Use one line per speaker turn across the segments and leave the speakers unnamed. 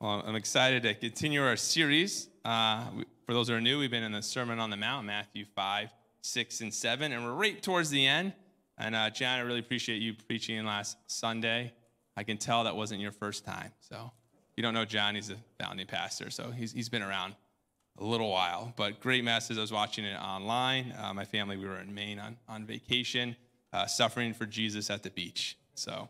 Well, I'm excited to continue our series. Uh, for those who are new, we've been in the Sermon on the Mount, Matthew 5, 6, and 7, and we're right towards the end. And uh, John, I really appreciate you preaching last Sunday. I can tell that wasn't your first time. So, if you don't know John, he's a founding pastor, so he's, he's been around a little while. But great message. I was watching it online. Uh, my family, we were in Maine on, on vacation, uh, suffering for Jesus at the beach. So,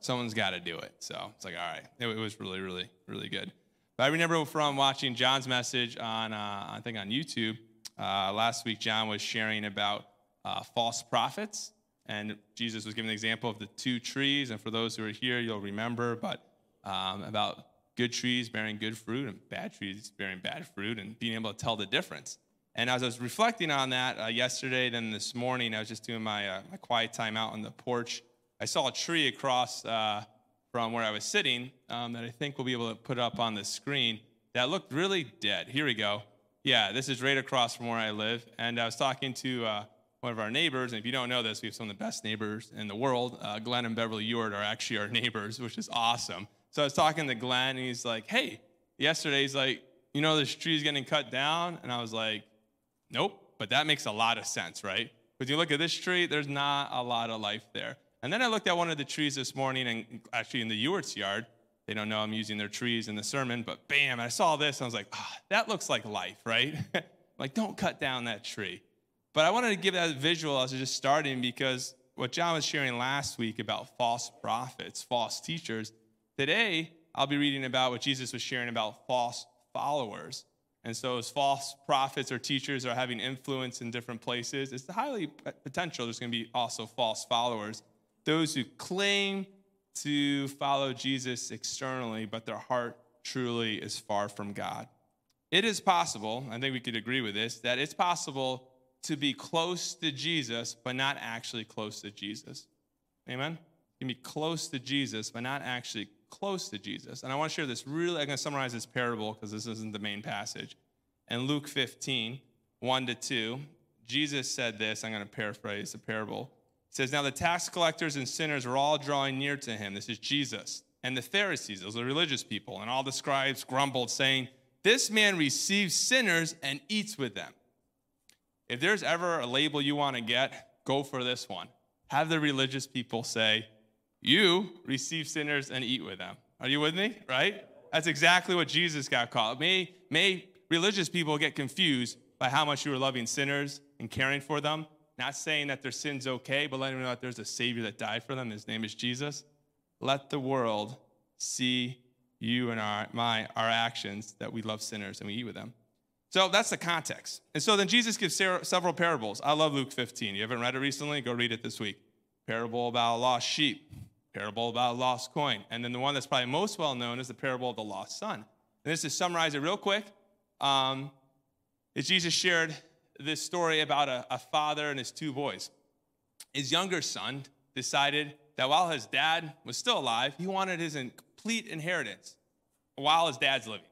someone's got to do it. So it's like, all right, it, it, was really, really, really good. But I remember from watching John's message on, uh, I think on YouTube uh, last week, John was sharing about uh, false prophets. And Jesus was giving an example of the two trees. And for those who are here, you'll remember, but um, about good trees bearing good fruit and bad trees bearing bad fruit and being able to tell the difference. And as I was reflecting on that uh, yesterday, then this morning, I was just doing my, uh, my quiet time out on the porch I saw a tree across uh, from where I was sitting um, that I think we'll be able to put up on the screen that looked really dead. Here we go. Yeah, this is right across from where I live. And I was talking to uh, one of our neighbors, and if you don't know this, we have some of the best neighbors in the world. Uh, Glenn and Beverly Ewart are actually our neighbors, which is awesome. So I was talking to Glenn, and he's like, hey, yesterday, he's like, you know, this tree's getting cut down? And I was like, nope, but that makes a lot of sense, right? Because you look at this tree, there's not a lot of life there. And then I looked at one of the trees this morning, and actually in the Ewart's yard. They don't know I'm using their trees in the sermon, but bam, I saw this, and I was like, oh, that looks like life, right? like, don't cut down that tree. But I wanted to give that visual as I was just starting because what John was sharing last week about false prophets, false teachers, today I'll be reading about what Jesus was sharing about false followers. And so, as false prophets or teachers are having influence in different places, it's highly potential there's going to be also false followers those who claim to follow Jesus externally, but their heart truly is far from God. It is possible, I think we could agree with this, that it's possible to be close to Jesus, but not actually close to Jesus. Amen? You can be close to Jesus, but not actually close to Jesus. And I want to share this really, I'm going to summarize this parable because this isn't the main passage. In Luke 15, 1 to 2, Jesus said this, I'm going to paraphrase the parable. It says, Now the tax collectors and sinners were all drawing near to him. This is Jesus. And the Pharisees, those are religious people, and all the scribes grumbled, saying, This man receives sinners and eats with them. If there's ever a label you want to get, go for this one. Have the religious people say, You receive sinners and eat with them. Are you with me? Right? That's exactly what Jesus got called. May, may religious people get confused by how much you are loving sinners and caring for them not saying that their sin's okay, but letting them know that there's a Savior that died for them. His name is Jesus. Let the world see you and our, my, our actions that we love sinners and we eat with them. So that's the context. And so then Jesus gives several parables. I love Luke 15. You haven't read it recently? Go read it this week. Parable about a lost sheep, parable about a lost coin. And then the one that's probably most well known is the parable of the lost son. And this is summarize it real quick. Um, is Jesus shared this story about a, a father and his two boys. His younger son decided that while his dad was still alive, he wanted his complete inheritance while his dad's living.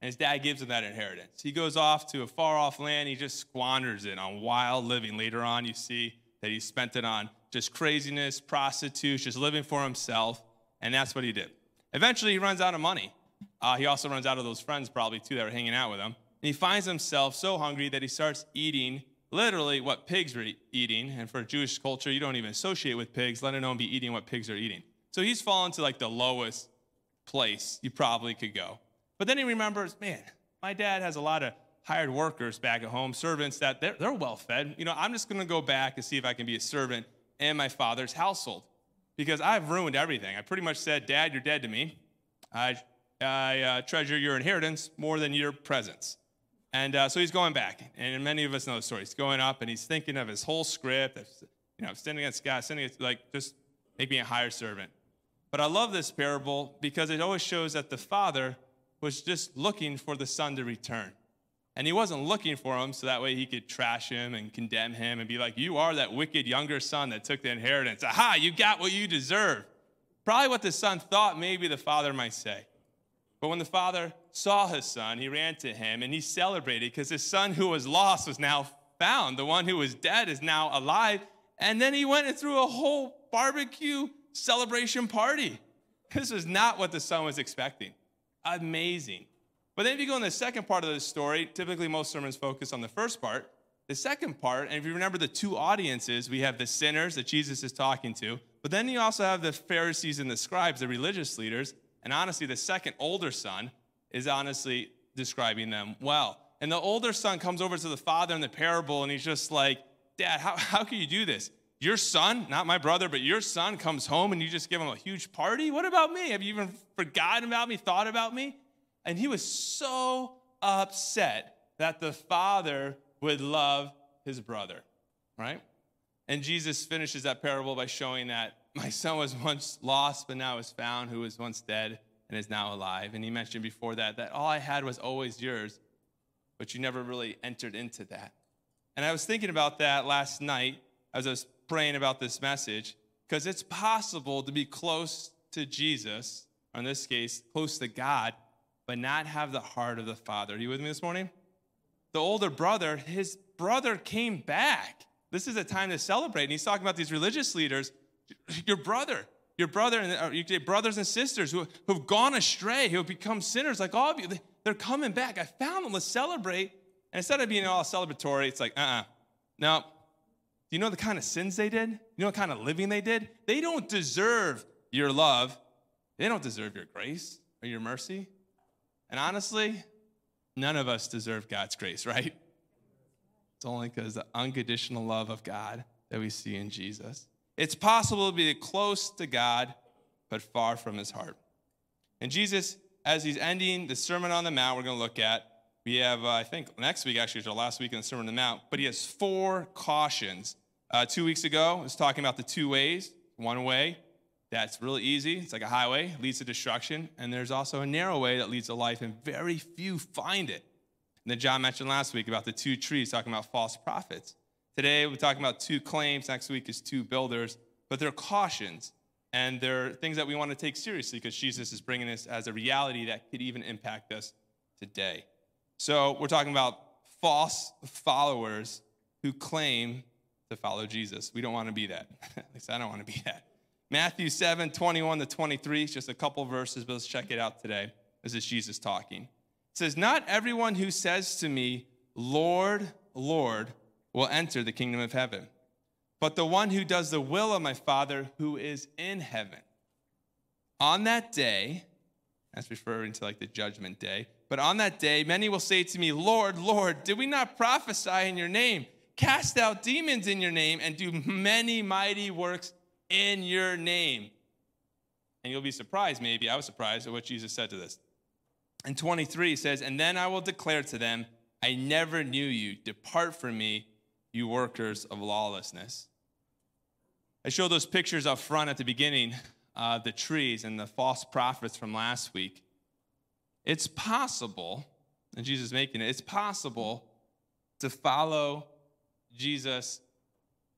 And his dad gives him that inheritance. He goes off to a far off land, he just squanders it on wild living. Later on, you see that he spent it on just craziness, prostitutes, just living for himself. And that's what he did. Eventually, he runs out of money. Uh, he also runs out of those friends, probably, too, that were hanging out with him. And he finds himself so hungry that he starts eating literally what pigs are eating. And for Jewish culture, you don't even associate with pigs, let alone be eating what pigs are eating. So he's fallen to like the lowest place you probably could go. But then he remembers, man, my dad has a lot of hired workers back at home, servants that they're, they're well fed. You know, I'm just going to go back and see if I can be a servant in my father's household because I've ruined everything. I pretty much said, Dad, you're dead to me. I, I uh, treasure your inheritance more than your presence. And uh, so he's going back, and many of us know the story. He's going up, and he's thinking of his whole script, you know, standing against God, standing against, like, just make me a higher servant. But I love this parable because it always shows that the father was just looking for the son to return. And he wasn't looking for him so that way he could trash him and condemn him and be like, You are that wicked younger son that took the inheritance. Aha, you got what you deserve. Probably what the son thought maybe the father might say. But when the father saw his son, he ran to him and he celebrated because his son who was lost was now found. The one who was dead is now alive. And then he went and threw a whole barbecue celebration party. This was not what the son was expecting. amazing. But then if you go in the second part of the story, typically most sermons focus on the first part. The second part, and if you remember the two audiences, we have the sinners that Jesus is talking to, but then you also have the Pharisees and the scribes, the religious leaders. And honestly, the second older son is honestly describing them well. And the older son comes over to the father in the parable and he's just like, Dad, how, how can you do this? Your son, not my brother, but your son comes home and you just give him a huge party? What about me? Have you even forgotten about me, thought about me? And he was so upset that the father would love his brother, right? And Jesus finishes that parable by showing that my son was once lost, but now is found, who was once dead and is now alive. And he mentioned before that that all I had was always yours, but you never really entered into that. And I was thinking about that last night as I was praying about this message, because it's possible to be close to Jesus, or in this case, close to God, but not have the heart of the Father. Are you with me this morning? The older brother, his brother came back. This is a time to celebrate. And he's talking about these religious leaders. Your brother, your brother, and your brothers and sisters who, who've gone astray, who have become sinners like all of you, they're coming back. I found them. Let's celebrate. And instead of being all celebratory, it's like, uh uh-uh. uh No. Do you know the kind of sins they did? You know what kind of living they did? They don't deserve your love. They don't deserve your grace or your mercy. And honestly, none of us deserve God's grace, right? It's only because the unconditional love of God that we see in Jesus. It's possible to be close to God, but far from his heart. And Jesus, as he's ending the Sermon on the Mount, we're going to look at, we have, uh, I think next week actually is our last week in the Sermon on the Mount, but he has four cautions. Uh, two weeks ago, I was talking about the two ways. One way that's really easy, it's like a highway, leads to destruction. And there's also a narrow way that leads to life, and very few find it. And then John mentioned last week about the two trees, talking about false prophets. Today, we're talking about two claims. Next week is two builders, but they're cautions. And they're things that we want to take seriously because Jesus is bringing this as a reality that could even impact us today. So, we're talking about false followers who claim to follow Jesus. We don't want to be that. At least I don't want to be that. Matthew 7, 21 to 23, it's just a couple verses, but let's check it out today. This is Jesus talking. It says, Not everyone who says to me, Lord, Lord, will enter the kingdom of heaven, but the one who does the will of my Father who is in heaven. On that day, that's referring to like the judgment day, but on that day, many will say to me, Lord, Lord, did we not prophesy in your name, cast out demons in your name, and do many mighty works in your name. And you'll be surprised, maybe. I was surprised at what Jesus said to this. In 23, he says, And then I will declare to them, I never knew you. Depart from me, you workers of lawlessness. I showed those pictures up front at the beginning, uh, the trees and the false prophets from last week. It's possible, and Jesus is making it, it's possible to follow Jesus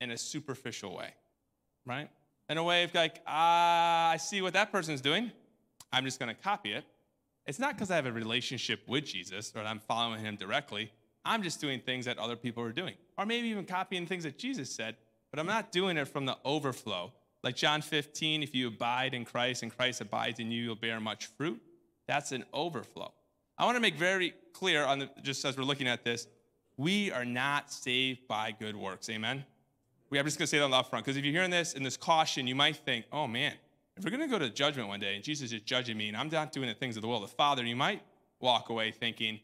in a superficial way, right? in a way of like, ah, I see what that person's doing. I'm just going to copy it. It's not because I have a relationship with Jesus or I'm following him directly. I'm just doing things that other people are doing, or maybe even copying things that Jesus said, but I'm not doing it from the overflow. Like John 15, if you abide in Christ and Christ abides in you, you'll bear much fruit. That's an overflow. I want to make very clear on the, just as we're looking at this, we are not saved by good works. Amen. I'm just going to say that up front because if you're hearing this and this caution, you might think, oh man, if we're going to go to judgment one day and Jesus is judging me and I'm not doing the things of the will of the Father, you might walk away thinking,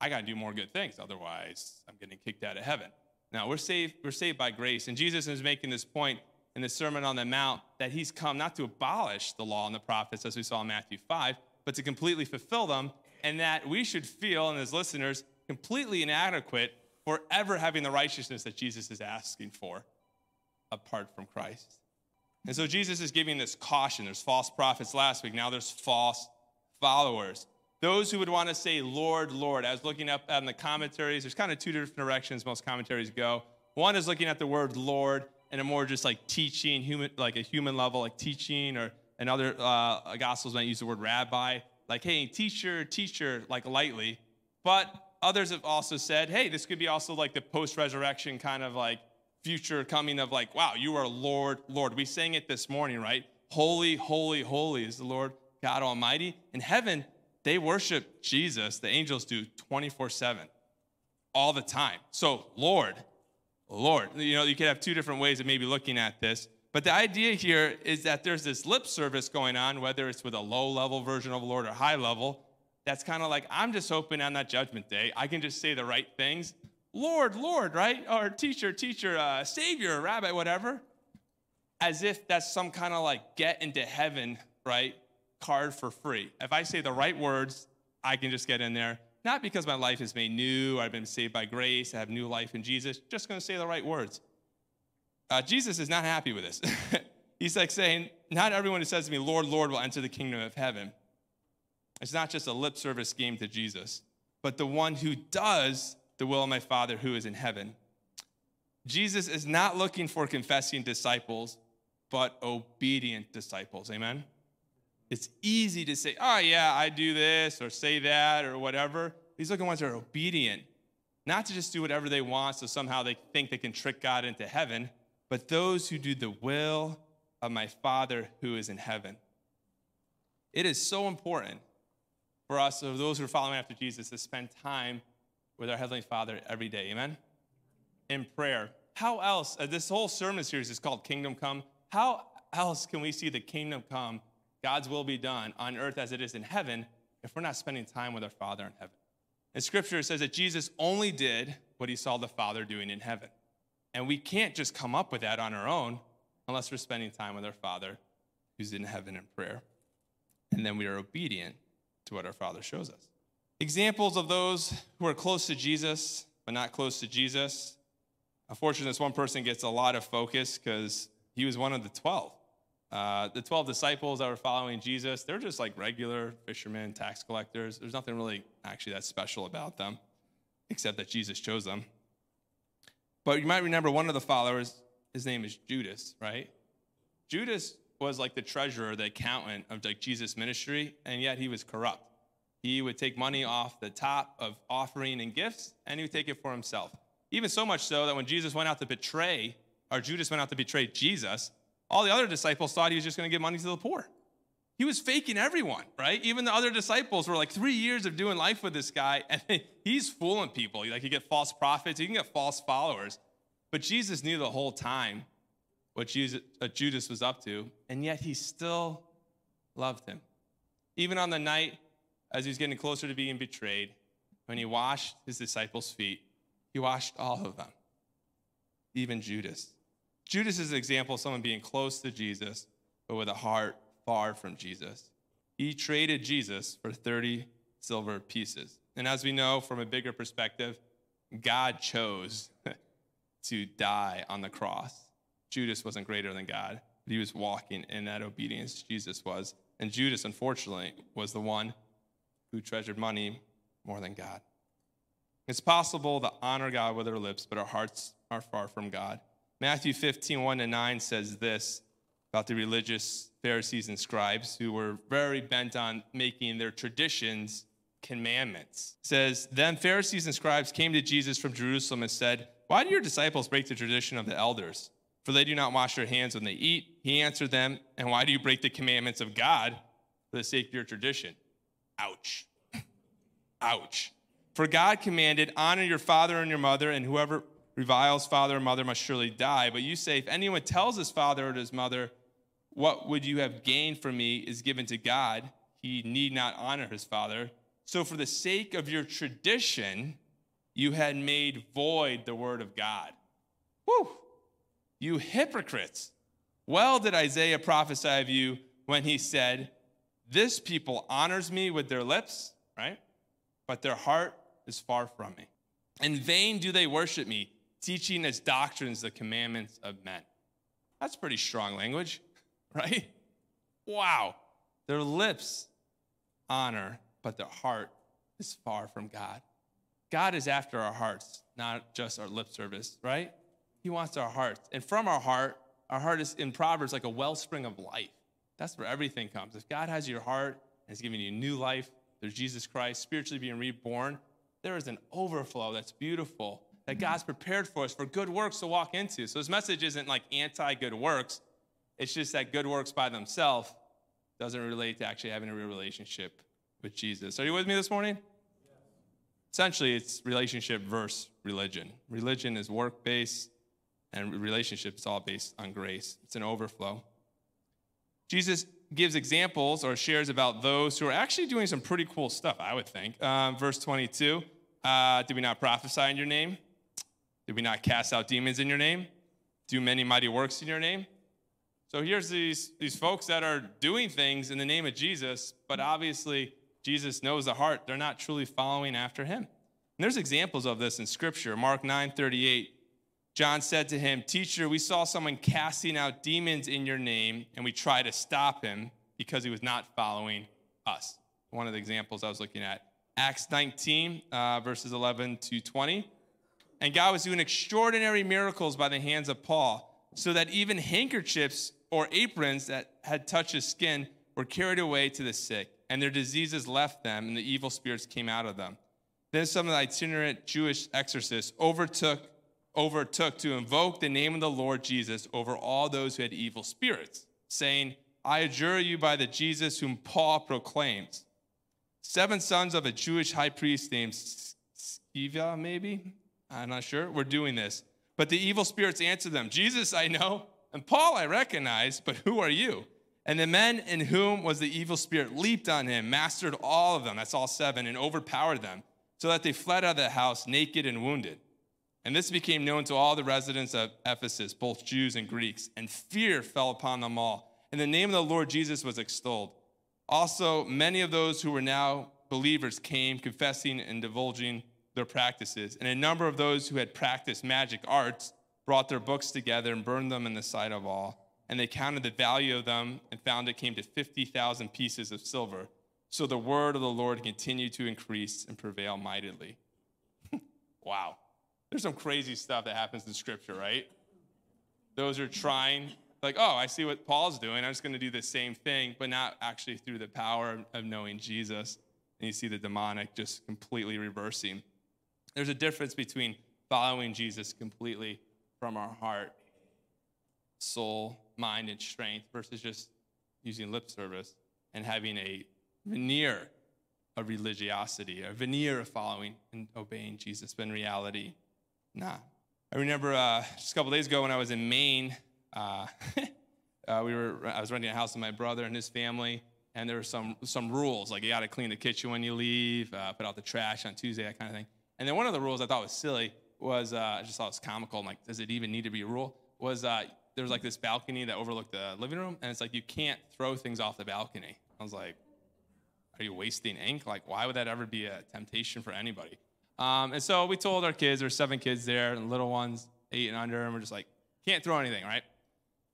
I got to do more good things. Otherwise, I'm getting kicked out of heaven. Now, we're saved, we're saved by grace. And Jesus is making this point in the Sermon on the Mount that he's come not to abolish the law and the prophets, as we saw in Matthew 5, but to completely fulfill them, and that we should feel, and as listeners, completely inadequate for ever having the righteousness that Jesus is asking for apart from Christ. And so Jesus is giving this caution. There's false prophets last week, now there's false followers. Those who would want to say, Lord, Lord. I was looking up in the commentaries. There's kind of two different directions most commentaries go. One is looking at the word Lord and a more just like teaching, human, like a human level, like teaching, or and other uh, gospels might use the word rabbi, like, hey, teacher, teacher, like lightly. But others have also said, hey, this could be also like the post resurrection kind of like future coming of like, wow, you are Lord, Lord. We sang it this morning, right? Holy, holy, holy is the Lord God Almighty. In heaven, they worship Jesus, the angels do 24 7, all the time. So, Lord, Lord, you know, you could have two different ways of maybe looking at this. But the idea here is that there's this lip service going on, whether it's with a low level version of Lord or high level, that's kind of like, I'm just hoping on that judgment day, I can just say the right things. Lord, Lord, right? Or teacher, teacher, uh, savior, rabbi, whatever. As if that's some kind of like get into heaven, right? Card for free. If I say the right words, I can just get in there. Not because my life is made new, I've been saved by grace, I have new life in Jesus, just gonna say the right words. Uh, Jesus is not happy with this. He's like saying, Not everyone who says to me, Lord, Lord, will enter the kingdom of heaven. It's not just a lip service game to Jesus, but the one who does the will of my Father who is in heaven. Jesus is not looking for confessing disciples, but obedient disciples. Amen? It's easy to say, oh, yeah, I do this or say that or whatever. These looking ones are obedient, not to just do whatever they want so somehow they think they can trick God into heaven, but those who do the will of my Father who is in heaven. It is so important for us, or those who are following after Jesus, to spend time with our Heavenly Father every day. Amen? In prayer. How else, uh, this whole sermon series is called Kingdom Come. How else can we see the kingdom come, God's will be done on earth as it is in heaven, if we're not spending time with our Father in heaven? And scripture says that Jesus only did what he saw the Father doing in heaven. And we can't just come up with that on our own unless we're spending time with our Father who's in heaven in prayer. And then we are obedient to what our Father shows us. Examples of those who are close to Jesus, but not close to Jesus. Unfortunately, this one person gets a lot of focus because he was one of the 12. Uh, the 12 disciples that were following Jesus, they're just like regular fishermen, tax collectors. There's nothing really actually that special about them, except that Jesus chose them. But you might remember one of the followers, his name is Judas, right? Judas was like the treasurer, the accountant of like Jesus' ministry, and yet he was corrupt. He would take money off the top of offering and gifts, and he would take it for himself. Even so much so that when Jesus went out to betray, or Judas went out to betray Jesus, all the other disciples thought he was just going to give money to the poor. He was faking everyone, right? Even the other disciples were like three years of doing life with this guy, and he's fooling people. Like he get false prophets, he can get false followers. But Jesus knew the whole time what, what Judas was up to, and yet he still loved him. Even on the night as he was getting closer to being betrayed, when he washed his disciples' feet, he washed all of them, even Judas. Judas is an example of someone being close to Jesus, but with a heart far from Jesus. He traded Jesus for 30 silver pieces. And as we know from a bigger perspective, God chose to die on the cross Judas wasn't greater than God, but he was walking in that obedience Jesus was. And Judas, unfortunately, was the one who treasured money more than God. It's possible to honor God with our lips, but our hearts are far from God. Matthew 15, 1 to 9 says this about the religious Pharisees and scribes who were very bent on making their traditions commandments. It says, Then Pharisees and scribes came to Jesus from Jerusalem and said, Why do your disciples break the tradition of the elders? for they do not wash their hands when they eat. He answered them, And why do you break the commandments of God for the sake of your tradition? Ouch. Ouch. For God commanded, Honor your father and your mother, and whoever reviles father or mother must surely die. But you say, If anyone tells his father or his mother, What would you have gained from me is given to God, he need not honor his father. So for the sake of your tradition, you had made void the word of God. Woo! You hypocrites! Well did Isaiah prophesy of you when he said, This people honors me with their lips, right? But their heart is far from me. In vain do they worship me, teaching as doctrines the commandments of men. That's pretty strong language, right? Wow. Their lips honor, but their heart is far from God. God is after our hearts, not just our lip service, right? He wants our hearts. And from our heart, our heart is in Proverbs like a wellspring of life. That's where everything comes. If God has your heart and is giving you new life through Jesus Christ, spiritually being reborn, there is an overflow that's beautiful that God's prepared for us for good works to walk into. So his message isn't like anti good works, it's just that good works by themselves doesn't relate to actually having a real relationship with Jesus. Are you with me this morning? Essentially, it's relationship versus religion. Religion is work based, and relationship is all based on grace. It's an overflow. Jesus gives examples or shares about those who are actually doing some pretty cool stuff, I would think. Um, verse 22 uh, Did we not prophesy in your name? Did we not cast out demons in your name? Do many mighty works in your name? So here's these, these folks that are doing things in the name of Jesus, but obviously Jesus knows the heart. They're not truly following after him. And there's examples of this in Scripture. Mark 9 38, John said to him, Teacher, we saw someone casting out demons in your name, and we tried to stop him because he was not following us. One of the examples I was looking at. Acts 19, uh, verses 11 to 20. And God was doing extraordinary miracles by the hands of Paul, so that even handkerchiefs or aprons that had touched his skin were carried away to the sick, and their diseases left them, and the evil spirits came out of them. Then some of the itinerant Jewish exorcists overtook, overtook to invoke the name of the Lord Jesus over all those who had evil spirits, saying, I adjure you by the Jesus whom Paul proclaims. Seven sons of a Jewish high priest named Sceva, maybe? I'm not sure. We're doing this. But the evil spirits answered them Jesus, I know and Paul I recognize, but who are you? And the men in whom was the evil spirit leaped on him, mastered all of them, that's all seven, and overpowered them, so that they fled out of the house naked and wounded. And this became known to all the residents of Ephesus, both Jews and Greeks, and fear fell upon them all. And the name of the Lord Jesus was extolled. Also, many of those who were now believers came, confessing and divulging their practices. And a number of those who had practiced magic arts brought their books together and burned them in the sight of all. And they counted the value of them and found it came to 50,000 pieces of silver. So the word of the Lord continued to increase and prevail mightily. wow. There's some crazy stuff that happens in Scripture, right? Those are trying, like, oh, I see what Paul's doing. I'm just going to do the same thing, but not actually through the power of knowing Jesus. And you see the demonic just completely reversing. There's a difference between following Jesus completely from our heart, soul, mind, and strength versus just using lip service and having a veneer of religiosity, a veneer of following and obeying Jesus. But in reality, nah. I remember uh, just a couple days ago when I was in Maine, uh, uh, we were, I was renting a house with my brother and his family, and there were some, some rules, like you got to clean the kitchen when you leave, uh, put out the trash on Tuesday, that kind of thing. And then one of the rules I thought was silly was uh, I just thought it was comical. I'm like, does it even need to be a rule? Was uh, there was like this balcony that overlooked the living room, and it's like you can't throw things off the balcony. I was like, are you wasting ink? Like, why would that ever be a temptation for anybody? Um, and so we told our kids, there were seven kids there, and little ones, eight and under, and we're just like, can't throw anything, right?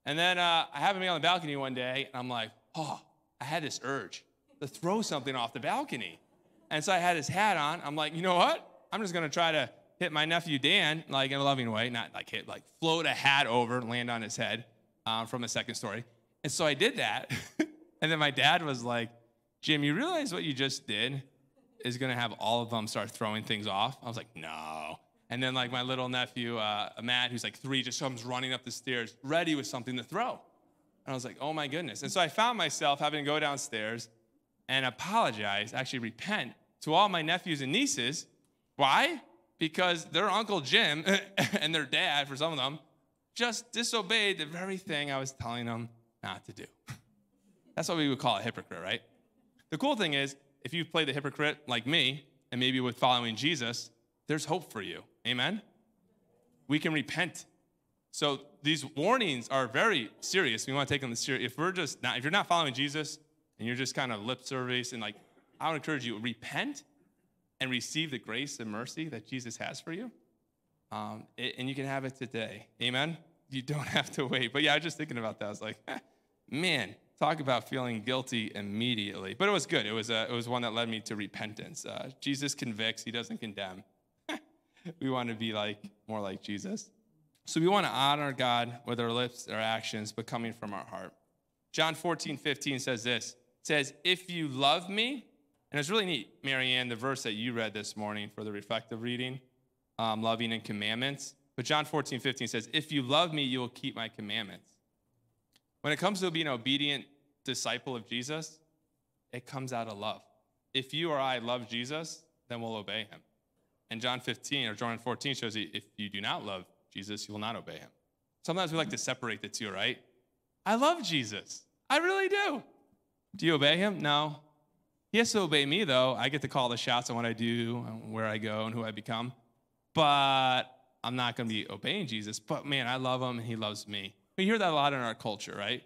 And then uh, I happened to be on the balcony one day, and I'm like, oh, I had this urge to throw something off the balcony. And so I had his hat on. I'm like, you know what? I'm just gonna try to hit my nephew Dan, like in a loving way, not like hit, like float a hat over and land on his head um, from the second story. And so I did that. and then my dad was like, Jim, you realize what you just did is gonna have all of them start throwing things off? I was like, no. And then like my little nephew, uh, Matt, who's like three, just comes running up the stairs, ready with something to throw. And I was like, oh my goodness. And so I found myself having to go downstairs and apologize, actually repent to all my nephews and nieces. Why? because their Uncle Jim and their dad, for some of them, just disobeyed the very thing I was telling them not to do. That's what we would call a hypocrite, right? The cool thing is, if you've played the hypocrite like me, and maybe with following Jesus, there's hope for you. Amen? We can repent. So these warnings are very serious. We want to take them serious. If we're just not, if you're not following Jesus and you're just kind of lip service and like, I would encourage you, repent and receive the grace and mercy that Jesus has for you. Um, it, and you can have it today. Amen? You don't have to wait. But yeah, I was just thinking about that. I was like, man, talk about feeling guilty immediately. But it was good. It was, a, it was one that led me to repentance. Uh, Jesus convicts, he doesn't condemn. we want to be like more like Jesus. So we want to honor God with our lips, our actions, but coming from our heart. John 14, 15 says this. It says, if you love me, and it's really neat, Marianne, the verse that you read this morning for the reflective reading, um, loving and commandments. But John 14, 15 says, If you love me, you will keep my commandments. When it comes to being an obedient disciple of Jesus, it comes out of love. if you or I love Jesus, then we'll obey him. And John 15 or John 14 shows you if you do not love Jesus, you will not obey him. Sometimes we like to separate the two, right? I love Jesus. I really do. Do you obey him? No. He has to obey me, though. I get to call the shots on what I do, where I go, and who I become. But I'm not going to be obeying Jesus. But man, I love him, and he loves me. We hear that a lot in our culture, right?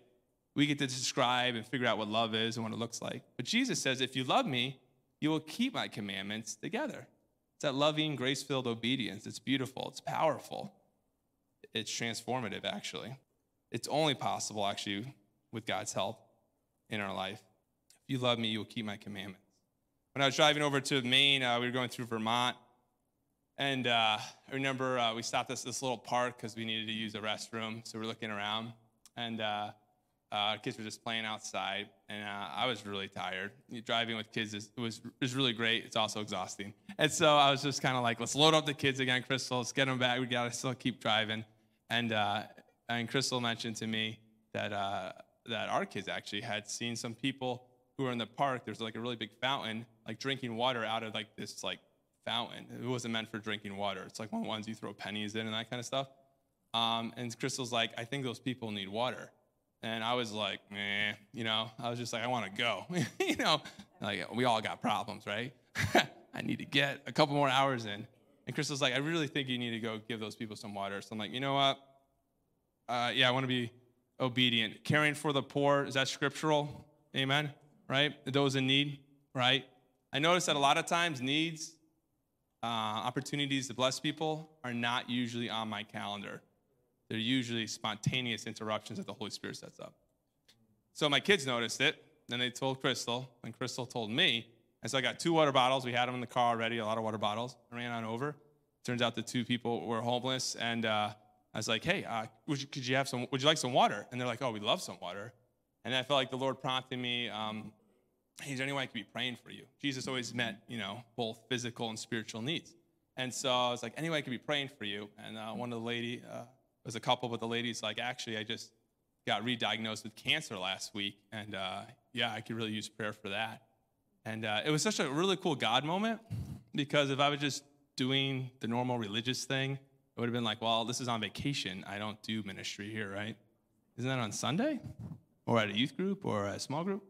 We get to describe and figure out what love is and what it looks like. But Jesus says, if you love me, you will keep my commandments together. It's that loving, grace filled obedience. It's beautiful, it's powerful, it's transformative, actually. It's only possible, actually, with God's help in our life. If you love me, you will keep my commandments. When I was driving over to Maine, uh, we were going through Vermont. And uh, I remember uh, we stopped at this little park because we needed to use a restroom. So we're looking around. And uh, uh, kids were just playing outside. And uh, I was really tired. Driving with kids is, was, was really great. It's also exhausting. And so I was just kind of like, let's load up the kids again, Crystal. Let's get them back. We got to still keep driving. And, and Crystal mentioned to me that, that our kids actually had seen some people who were in the park, there's like a really big fountain, like drinking water out of like this like fountain. It wasn't meant for drinking water. It's like one of the ones you throw pennies in and that kind of stuff. Um, and Crystal's like, I think those people need water. And I was like, meh, you know, I was just like, I want to go. you know, like we all got problems, right? I need to get a couple more hours in. And Crystal's like, I really think you need to go give those people some water. So I'm like, you know what? Uh, yeah, I want to be obedient. Caring for the poor, is that scriptural? Amen? Right? Those in need, right? I notice that a lot of times needs, uh, opportunities to bless people are not usually on my calendar. They're usually spontaneous interruptions that the Holy Spirit sets up. So my kids noticed it, and they told Crystal, and Crystal told me. And so I got two water bottles. We had them in the car already, a lot of water bottles. I ran on over. Turns out the two people were homeless, and uh, I was like, "Hey, uh, would you, could you have some? Would you like some water?" And they're like, "Oh, we'd love some water." And I felt like the Lord prompted me, um, is there any way I could be praying for you? Jesus always met, you know, both physical and spiritual needs. And so I was like, any way I could be praying for you? And uh, one of the lady, uh, was a couple, but the lady's like, actually, I just got re-diagnosed with cancer last week. And uh, yeah, I could really use prayer for that. And uh, it was such a really cool God moment because if I was just doing the normal religious thing, it would have been like, well, this is on vacation. I don't do ministry here, right? Isn't that on Sunday? or at a youth group or a small group.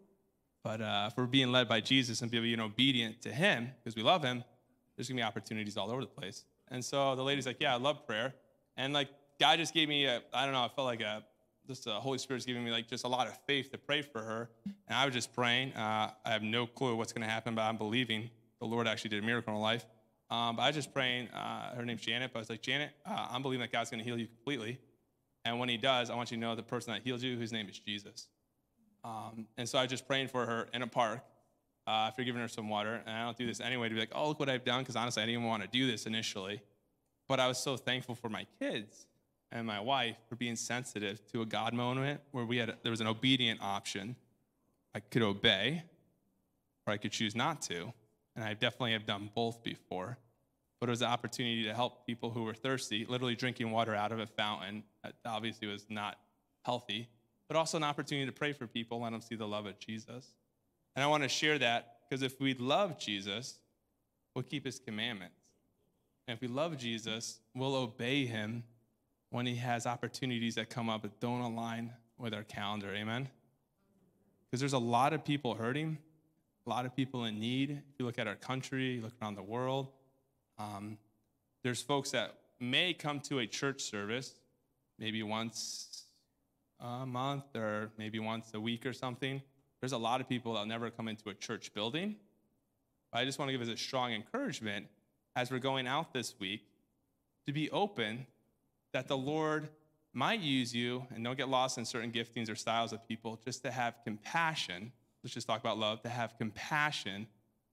But uh, if we're being led by Jesus and being obedient to Him because we love Him, there's gonna be opportunities all over the place. And so the lady's like, "Yeah, I love prayer," and like God just gave me, I don't know, I felt like a just the Holy Spirit's giving me like just a lot of faith to pray for her. And I was just praying. Uh, I have no clue what's going to happen, but I'm believing the Lord actually did a miracle in her life. Um, but I was just praying. Uh, her name's Janet. But I was like, Janet, uh, I'm believing that God's going to heal you completely. And when he does, I want you to know the person that healed you, whose name is Jesus. Um, and so I was just praying for her in a park uh, after giving her some water. And I don't do this anyway to be like, oh, look what I've done, because honestly, I didn't even want to do this initially. But I was so thankful for my kids and my wife for being sensitive to a God moment where we had there was an obedient option. I could obey, or I could choose not to. And I definitely have done both before but it was an opportunity to help people who were thirsty, literally drinking water out of a fountain that obviously was not healthy, but also an opportunity to pray for people, let them see the love of Jesus. And I want to share that because if we love Jesus, we'll keep his commandments. And if we love Jesus, we'll obey him when he has opportunities that come up that don't align with our calendar. Amen? Because there's a lot of people hurting, a lot of people in need. If you look at our country, you look around the world, um, there's folks that may come to a church service maybe once a month or maybe once a week or something. There's a lot of people that'll never come into a church building. But I just want to give us a strong encouragement as we're going out this week to be open that the Lord might use you, and don't get lost in certain giftings or styles of people, just to have compassion. Let's just talk about love, to have compassion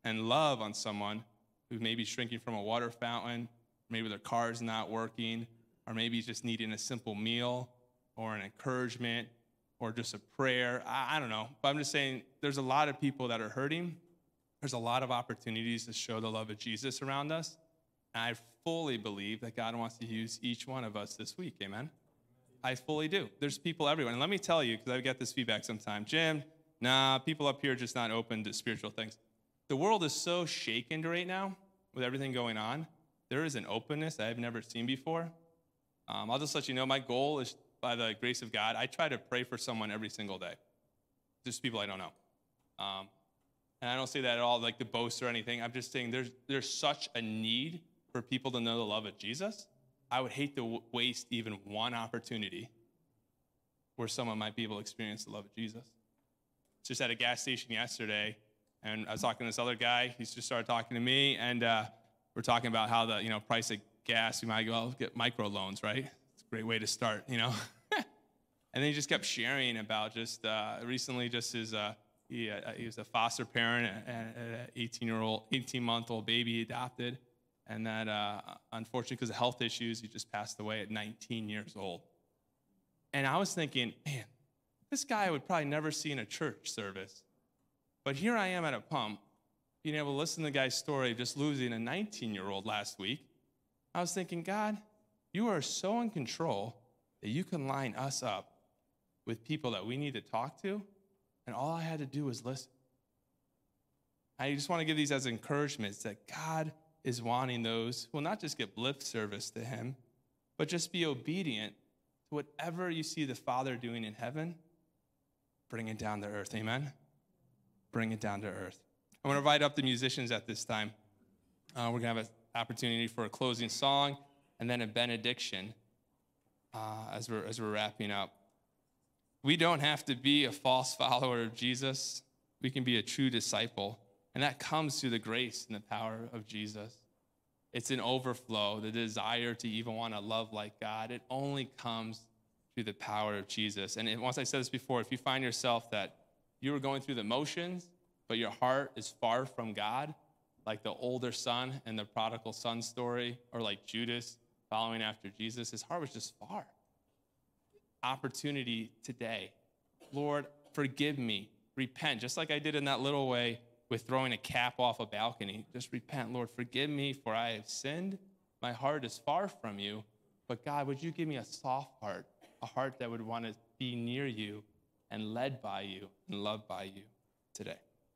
and love on someone who may be shrinking from a water fountain, maybe their car's not working, or maybe just needing a simple meal or an encouragement or just a prayer. I, I, don't know. But I'm just saying there's a lot of people that are hurting. There's a lot of opportunities to show the love of Jesus around us. And I fully believe that God wants to use each one of us this week. Amen. I fully do. There's people everywhere. And let me tell you, because I get this feedback sometimes Jim, nah, people up here just not open to spiritual things. the world is so shaken right now with everything going on. There is an openness I have never seen before. Um, I'll just let you know my goal is, by the grace of God, I try to pray for someone every single day, just people I don't know. Um, and I don't say that at all like to boast or anything. I'm just saying there's, there's such a need for people to know the love of Jesus. I would hate to w- waste even one opportunity where someone might be able to experience the love of Jesus. Just at a gas station yesterday, and I was talking to this other guy. He's just started talking to me, and uh, we're talking about how the you know price of gas. You might go get micro loans, right? Great way to start, you know. and then he just kept sharing about just uh, recently, just his uh, he, uh, he was a foster parent and an 18 year old, 18 month old baby adopted, and that uh, unfortunately because of health issues, he just passed away at 19 years old. And I was thinking, man, this guy I would probably never see in a church service. But here I am at a pump, being able to listen to the guy's story of just losing a 19 year old last week. I was thinking, God, you are so in control that you can line us up with people that we need to talk to, and all I had to do was listen. I just want to give these as encouragements that God is wanting those who will not just give lip service to Him, but just be obedient to whatever you see the Father doing in heaven bring it down to earth. Amen? Bring it down to earth. I want to invite up the musicians at this time. Uh, we're going to have an opportunity for a closing song and then a benediction uh, as, we're, as we're wrapping up. We don't have to be a false follower of Jesus, we can be a true disciple. And that comes through the grace and the power of Jesus. It's an overflow, the desire to even want to love like God. It only comes through the power of Jesus. And once I said this before, if you find yourself that you were going through the motions, but your heart is far from God, like the older son in the prodigal son story, or like Judas following after Jesus, his heart was just far. Opportunity today. Lord, forgive me. Repent, just like I did in that little way with throwing a cap off a balcony. Just repent, Lord, forgive me, for I have sinned. My heart is far from you. But God, would you give me a soft heart a heart that would want to be near you and led by you and loved by you today.